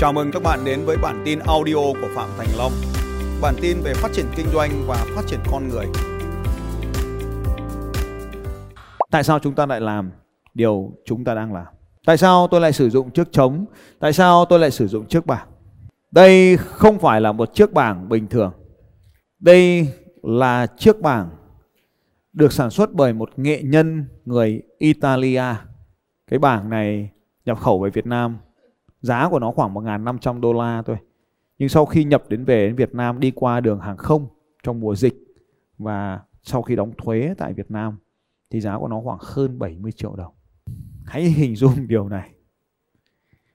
Chào mừng các bạn đến với bản tin audio của Phạm Thành Long. Bản tin về phát triển kinh doanh và phát triển con người. Tại sao chúng ta lại làm điều chúng ta đang làm? Tại sao tôi lại sử dụng chiếc trống? Tại sao tôi lại sử dụng chiếc bảng? Đây không phải là một chiếc bảng bình thường. Đây là chiếc bảng được sản xuất bởi một nghệ nhân người Italia. Cái bảng này nhập khẩu về Việt Nam Giá của nó khoảng 1.500 đô la thôi. Nhưng sau khi nhập đến về đến Việt Nam, đi qua đường hàng không trong mùa dịch và sau khi đóng thuế tại Việt Nam, thì giá của nó khoảng hơn 70 triệu đồng. Hãy hình dung điều này.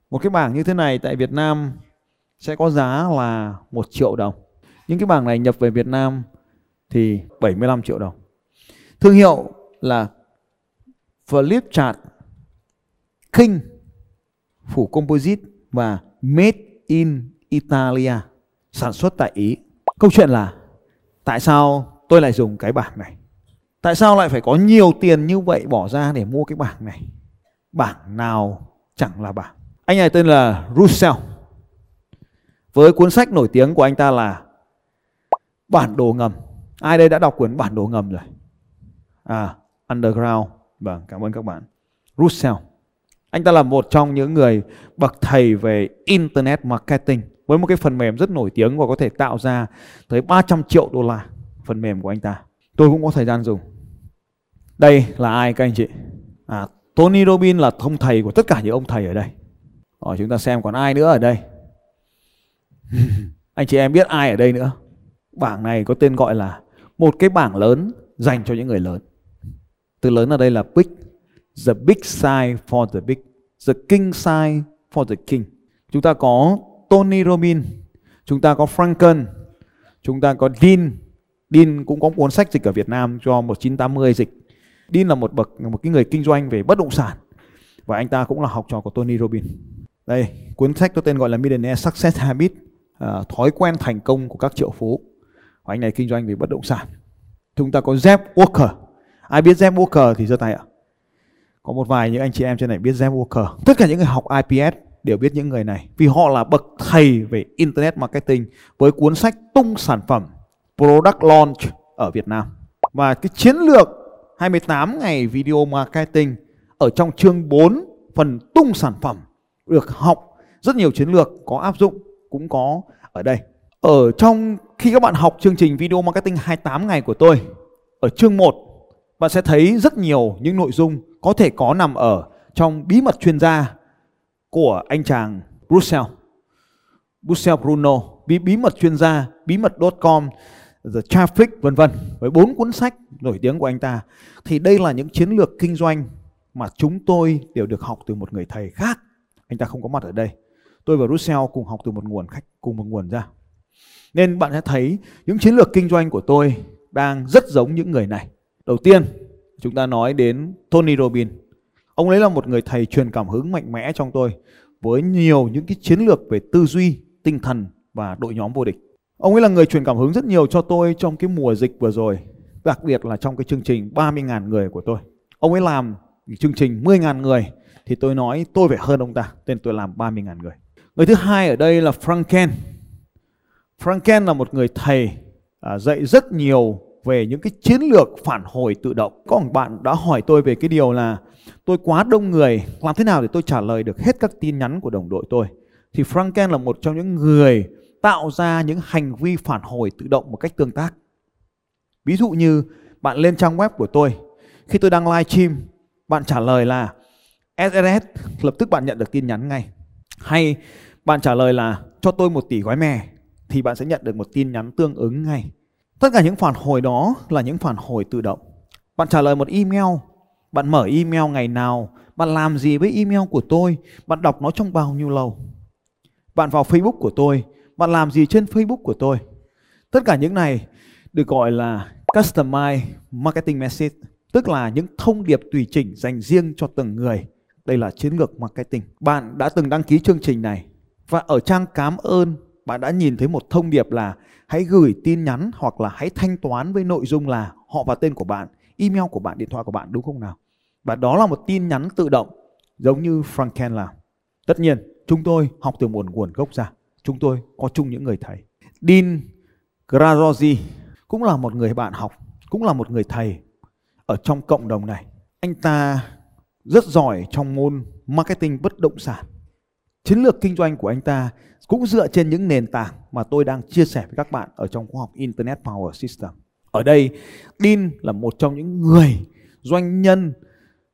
Một cái bảng như thế này tại Việt Nam sẽ có giá là 1 triệu đồng. Những cái bảng này nhập về Việt Nam thì 75 triệu đồng. Thương hiệu là Flip Chart King phủ composite và made in Italia, sản xuất tại Ý. Câu chuyện là tại sao tôi lại dùng cái bảng này? Tại sao lại phải có nhiều tiền như vậy bỏ ra để mua cái bảng này? Bảng nào chẳng là bảng. Anh này tên là Russell. Với cuốn sách nổi tiếng của anh ta là Bản đồ ngầm. Ai đây đã đọc cuốn Bản đồ ngầm rồi? À, Underground. Vâng, cảm ơn các bạn. Russell. Anh ta là một trong những người bậc thầy về Internet Marketing với một cái phần mềm rất nổi tiếng và có thể tạo ra tới 300 triệu đô la phần mềm của anh ta. Tôi cũng có thời gian dùng. Đây là ai các anh chị? À, Tony Robbins là thông thầy của tất cả những ông thầy ở đây. Rồi chúng ta xem còn ai nữa ở đây. anh chị em biết ai ở đây nữa? Bảng này có tên gọi là một cái bảng lớn dành cho những người lớn. Từ lớn ở đây là big The big size for the big. The king size for the king. Chúng ta có Tony Robbins. Chúng ta có Franken. Chúng ta có Dean. Dean cũng có cuốn sách dịch ở Việt Nam cho 1980 dịch. Dean là một bậc một cái người kinh doanh về bất động sản và anh ta cũng là học trò của Tony Robbins. Đây, cuốn sách có tên gọi là Millionaire Success Habit, à, thói quen thành công của các triệu phú. Và anh này kinh doanh về bất động sản. Chúng ta có Jeff Walker. Ai biết Jeff Walker thì giơ tay ạ. Có một vài những anh chị em trên này biết Jeff Walker. Tất cả những người học IPS đều biết những người này, vì họ là bậc thầy về internet marketing với cuốn sách tung sản phẩm Product Launch ở Việt Nam. Và cái chiến lược 28 ngày video marketing ở trong chương 4 phần tung sản phẩm, được học rất nhiều chiến lược, có áp dụng, cũng có ở đây. Ở trong, khi các bạn học chương trình video marketing 28 ngày của tôi, ở chương 1 bạn sẽ thấy rất nhiều những nội dung có thể có nằm ở trong bí mật chuyên gia của anh chàng Brussels. Brussels Bruno, bí, bí mật chuyên gia, bí mật.com, The Traffic vân vân với bốn cuốn sách nổi tiếng của anh ta. Thì đây là những chiến lược kinh doanh mà chúng tôi đều được học từ một người thầy khác. Anh ta không có mặt ở đây. Tôi và Russell cùng học từ một nguồn khách cùng một nguồn ra. Nên bạn sẽ thấy những chiến lược kinh doanh của tôi đang rất giống những người này. Đầu tiên, chúng ta nói đến Tony Robbins. Ông ấy là một người thầy truyền cảm hứng mạnh mẽ trong tôi với nhiều những cái chiến lược về tư duy, tinh thần và đội nhóm vô địch. Ông ấy là người truyền cảm hứng rất nhiều cho tôi trong cái mùa dịch vừa rồi, đặc biệt là trong cái chương trình 30.000 người của tôi. Ông ấy làm chương trình 10.000 người thì tôi nói tôi phải hơn ông ta, nên tôi làm 30.000 người. Người thứ hai ở đây là Franken. Franken là một người thầy à, dạy rất nhiều về những cái chiến lược phản hồi tự động. Có một bạn đã hỏi tôi về cái điều là tôi quá đông người, làm thế nào để tôi trả lời được hết các tin nhắn của đồng đội tôi. Thì Franken là một trong những người tạo ra những hành vi phản hồi tự động một cách tương tác. Ví dụ như bạn lên trang web của tôi, khi tôi đang live stream, bạn trả lời là SSS, lập tức bạn nhận được tin nhắn ngay. Hay bạn trả lời là cho tôi một tỷ gói mè, thì bạn sẽ nhận được một tin nhắn tương ứng ngay. Tất cả những phản hồi đó là những phản hồi tự động. Bạn trả lời một email, bạn mở email ngày nào, bạn làm gì với email của tôi, bạn đọc nó trong bao nhiêu lâu. Bạn vào Facebook của tôi, bạn làm gì trên Facebook của tôi. Tất cả những này được gọi là Customized Marketing Message, tức là những thông điệp tùy chỉnh dành riêng cho từng người. Đây là chiến lược marketing. Bạn đã từng đăng ký chương trình này và ở trang cảm ơn bạn đã nhìn thấy một thông điệp là hãy gửi tin nhắn hoặc là hãy thanh toán với nội dung là họ và tên của bạn, email của bạn, điện thoại của bạn đúng không nào? Và đó là một tin nhắn tự động giống như Franken làm. Tất nhiên, chúng tôi học từ nguồn nguồn gốc ra. Chúng tôi có chung những người thầy. Dean Graziosi cũng là một người bạn học, cũng là một người thầy ở trong cộng đồng này. Anh ta rất giỏi trong môn marketing bất động sản. Chiến lược kinh doanh của anh ta cũng dựa trên những nền tảng mà tôi đang chia sẻ với các bạn ở trong khoa học Internet Power System. Ở đây, Dean là một trong những người doanh nhân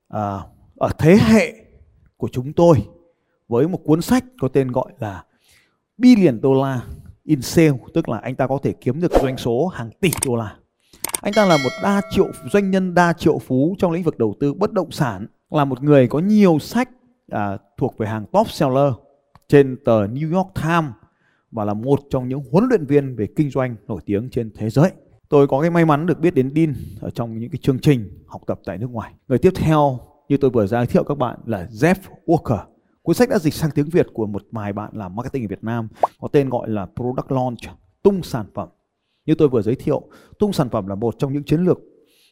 à, ở thế hệ của chúng tôi với một cuốn sách có tên gọi là Billion Dollar in Sale, tức là anh ta có thể kiếm được doanh số hàng tỷ đô la. Anh ta là một đa triệu doanh nhân đa triệu phú trong lĩnh vực đầu tư bất động sản, là một người có nhiều sách à, thuộc về hàng top seller trên tờ New York Times và là một trong những huấn luyện viên về kinh doanh nổi tiếng trên thế giới. Tôi có cái may mắn được biết đến Dean ở trong những cái chương trình học tập tại nước ngoài. Người tiếp theo như tôi vừa giới thiệu các bạn là Jeff Walker. Cuốn sách đã dịch sang tiếng Việt của một vài bạn làm marketing ở Việt Nam có tên gọi là Product Launch, tung sản phẩm. Như tôi vừa giới thiệu, tung sản phẩm là một trong những chiến lược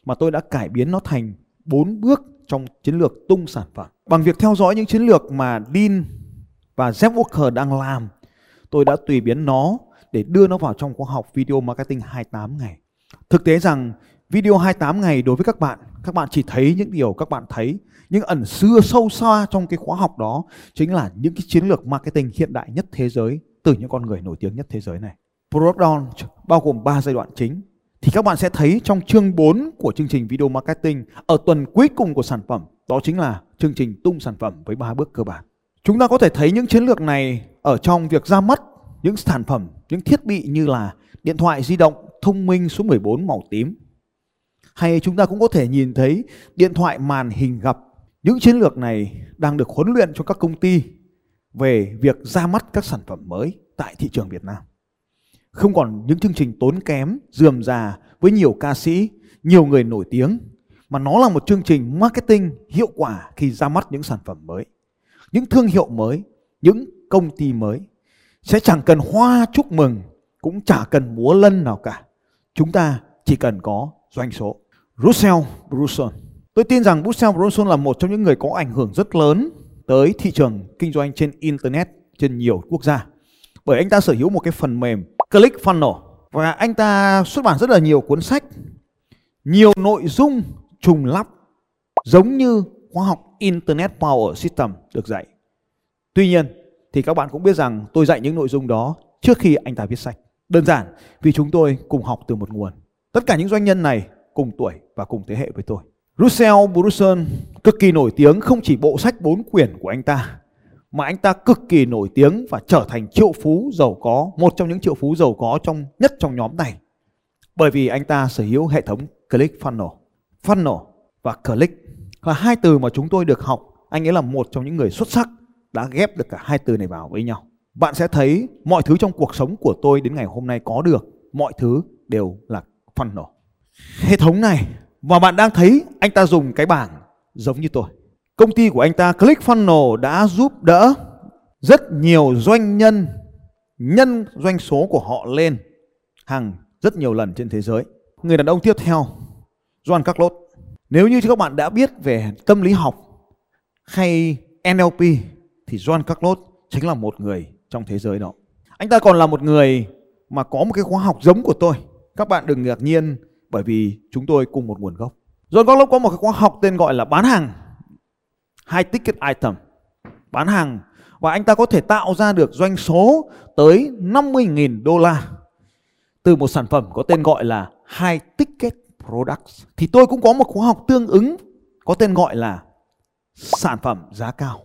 mà tôi đã cải biến nó thành bốn bước trong chiến lược tung sản phẩm. Bằng việc theo dõi những chiến lược mà Dean và Jeff Walker đang làm, tôi đã tùy biến nó để đưa nó vào trong khóa học video marketing 28 ngày. Thực tế rằng video 28 ngày đối với các bạn, các bạn chỉ thấy những điều các bạn thấy, nhưng ẩn xưa sâu xa trong cái khóa học đó chính là những cái chiến lược marketing hiện đại nhất thế giới từ những con người nổi tiếng nhất thế giới này. Product Launch bao gồm 3 giai đoạn chính. Thì các bạn sẽ thấy trong chương 4 của chương trình video marketing ở tuần cuối cùng của sản phẩm, đó chính là chương trình tung sản phẩm với 3 bước cơ bản. Chúng ta có thể thấy những chiến lược này ở trong việc ra mắt những sản phẩm, những thiết bị như là điện thoại di động thông minh số 14 màu tím. Hay chúng ta cũng có thể nhìn thấy điện thoại màn hình gập. Những chiến lược này đang được huấn luyện cho các công ty về việc ra mắt các sản phẩm mới tại thị trường Việt Nam. Không còn những chương trình tốn kém, dườm già với nhiều ca sĩ, nhiều người nổi tiếng, mà nó là một chương trình marketing hiệu quả khi ra mắt những sản phẩm mới. Những thương hiệu mới, những công ty mới sẽ chẳng cần hoa chúc mừng, cũng chả cần múa lân nào cả. Chúng ta chỉ cần có doanh số. Russell Brunson. Tôi tin rằng Russell Brunson là một trong những người có ảnh hưởng rất lớn tới thị trường kinh doanh trên Internet trên nhiều quốc gia. Bởi anh ta sở hữu một cái phần mềm ClickFunnels và anh ta xuất bản rất là nhiều cuốn sách, nhiều nội dung trùng lắp giống như khoa học Internet Power System được dạy. Tuy nhiên thì các bạn cũng biết rằng tôi dạy những nội dung đó trước khi anh ta viết sách. Đơn giản vì chúng tôi cùng học từ một nguồn. Tất cả những doanh nhân này cùng tuổi và cùng thế hệ với tôi. Russell Brunson cực kỳ nổi tiếng không chỉ bộ sách bốn quyển của anh ta mà anh ta cực kỳ nổi tiếng và trở thành triệu phú giàu có, một trong những triệu phú giàu có trong nhất trong nhóm này. Bởi vì anh ta sở hữu hệ thống ClickFunnels. Funnel và Click là hai từ mà chúng tôi được học. Anh ấy là một trong những người xuất sắc đã ghép được cả hai từ này vào với nhau. Bạn sẽ thấy mọi thứ trong cuộc sống của tôi đến ngày hôm nay có được, mọi thứ đều là funnel. Hệ thống này và bạn đang thấy anh ta dùng cái bảng giống như tôi. Công ty của anh ta ClickFunnels đã giúp đỡ rất nhiều doanh nhân nhân doanh số của họ lên hàng rất nhiều lần trên thế giới. Người đàn ông tiếp theo, John Carlos. Nếu như các bạn đã biết về tâm lý học hay NLP thì John Carlos chính là một người trong thế giới đó. Anh ta còn là một người mà có một cái khóa học giống của tôi. Các bạn đừng ngạc nhiên bởi vì chúng tôi cùng một nguồn gốc. John Carlos có một cái khóa học tên gọi là bán hàng, high ticket item bán hàng và anh ta có thể tạo ra được doanh số tới 50.000 đô la từ một sản phẩm có tên gọi là high ticket products thì tôi cũng có một khóa học tương ứng có tên gọi là sản phẩm giá cao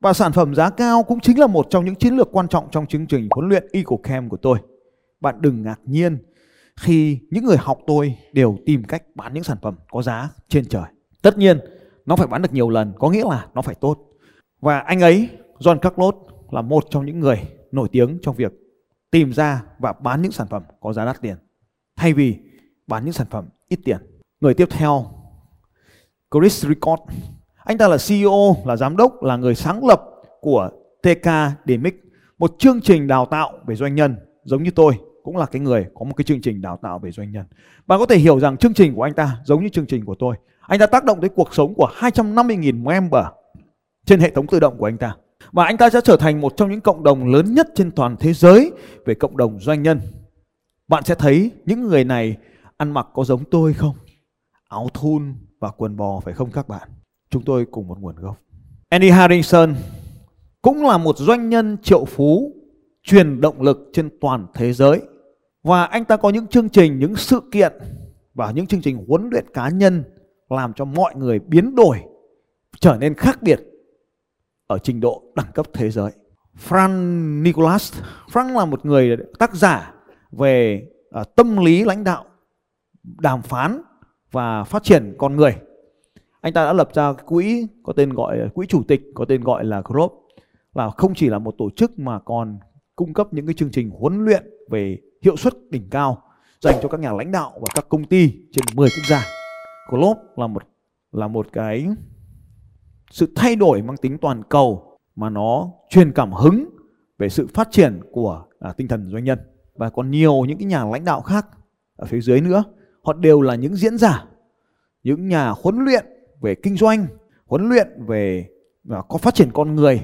và sản phẩm giá cao cũng chính là một trong những chiến lược quan trọng trong chương trình huấn luyện EcoCam của tôi. Bạn đừng ngạc nhiên khi những người học tôi đều tìm cách bán những sản phẩm có giá trên trời. Tất nhiên, nó phải bán được nhiều lần, có nghĩa là nó phải tốt. Và anh ấy, John Carlos là một trong những người nổi tiếng trong việc tìm ra và bán những sản phẩm có giá đắt tiền thay vì bán những sản phẩm ít tiền. Người tiếp theo, Chris Record. anh ta là CEO, là giám đốc, là người sáng lập của TK Demic, một chương trình đào tạo về doanh nhân giống như tôi cũng là cái người có một cái chương trình đào tạo về doanh nhân. Bạn có thể hiểu rằng chương trình của anh ta giống như chương trình của tôi. Anh ta tác động tới cuộc sống của 250.000 member trên hệ thống tự động của anh ta. Và anh ta sẽ trở thành một trong những cộng đồng lớn nhất trên toàn thế giới về cộng đồng doanh nhân. Bạn sẽ thấy những người này ăn mặc có giống tôi không? Áo thun và quần bò phải không các bạn? Chúng tôi cùng một nguồn gốc. Andy Harrison cũng là một doanh nhân triệu phú truyền động lực trên toàn thế giới. Và anh ta có những chương trình, những sự kiện và những chương trình huấn luyện cá nhân làm cho mọi người biến đổi, trở nên khác biệt ở trình độ đẳng cấp thế giới. Frank Nicholas, Frank là một người tác giả về uh, tâm lý lãnh đạo, đàm phán và phát triển con người. Anh ta đã lập ra quỹ có tên gọi quỹ chủ tịch có tên gọi là GROP là không chỉ là một tổ chức mà còn cung cấp những cái chương trình huấn luyện về hiệu suất đỉnh cao dành cho các nhà lãnh đạo và các công ty trên 10 quốc gia. GROP là một là một cái sự thay đổi mang tính toàn cầu mà nó truyền cảm hứng về sự phát triển của à, tinh thần doanh nhân và còn nhiều những cái nhà lãnh đạo khác ở phía dưới nữa họ đều là những diễn giả, những nhà huấn luyện về kinh doanh, huấn luyện về và có phát triển con người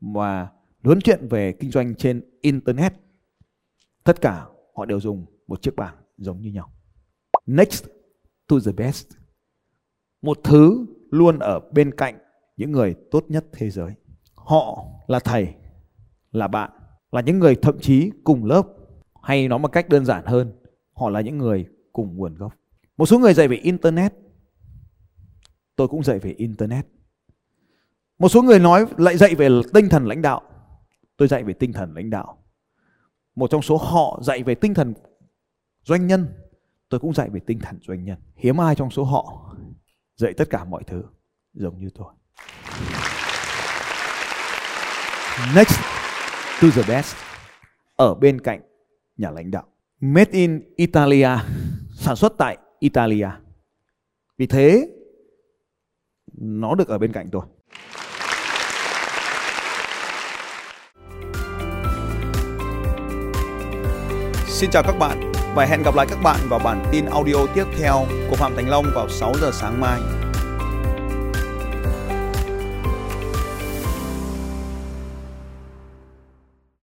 và huấn chuyện về kinh doanh trên internet. Tất cả họ đều dùng một chiếc bảng giống như nhau. Next to the best. Một thứ luôn ở bên cạnh những người tốt nhất thế giới. Họ là thầy, là bạn, là những người thậm chí cùng lớp. Hay nói một cách đơn giản hơn, họ là những người cùng nguồn gốc. Một số người dạy về internet. Tôi cũng dạy về internet. Một số người nói lại dạy về tinh thần lãnh đạo. Tôi dạy về tinh thần lãnh đạo. Một trong số họ dạy về tinh thần doanh nhân. Tôi cũng dạy về tinh thần doanh nhân. Hiếm ai trong số họ dạy tất cả mọi thứ giống như tôi. Next to the best. Ở bên cạnh nhà lãnh đạo made in Italia, sản xuất tại Italia. Vì thế, nó được ở bên cạnh tôi. Xin chào các bạn. Và hẹn gặp lại các bạn vào bản tin audio tiếp theo của Phạm Thành Long vào 6 giờ sáng mai.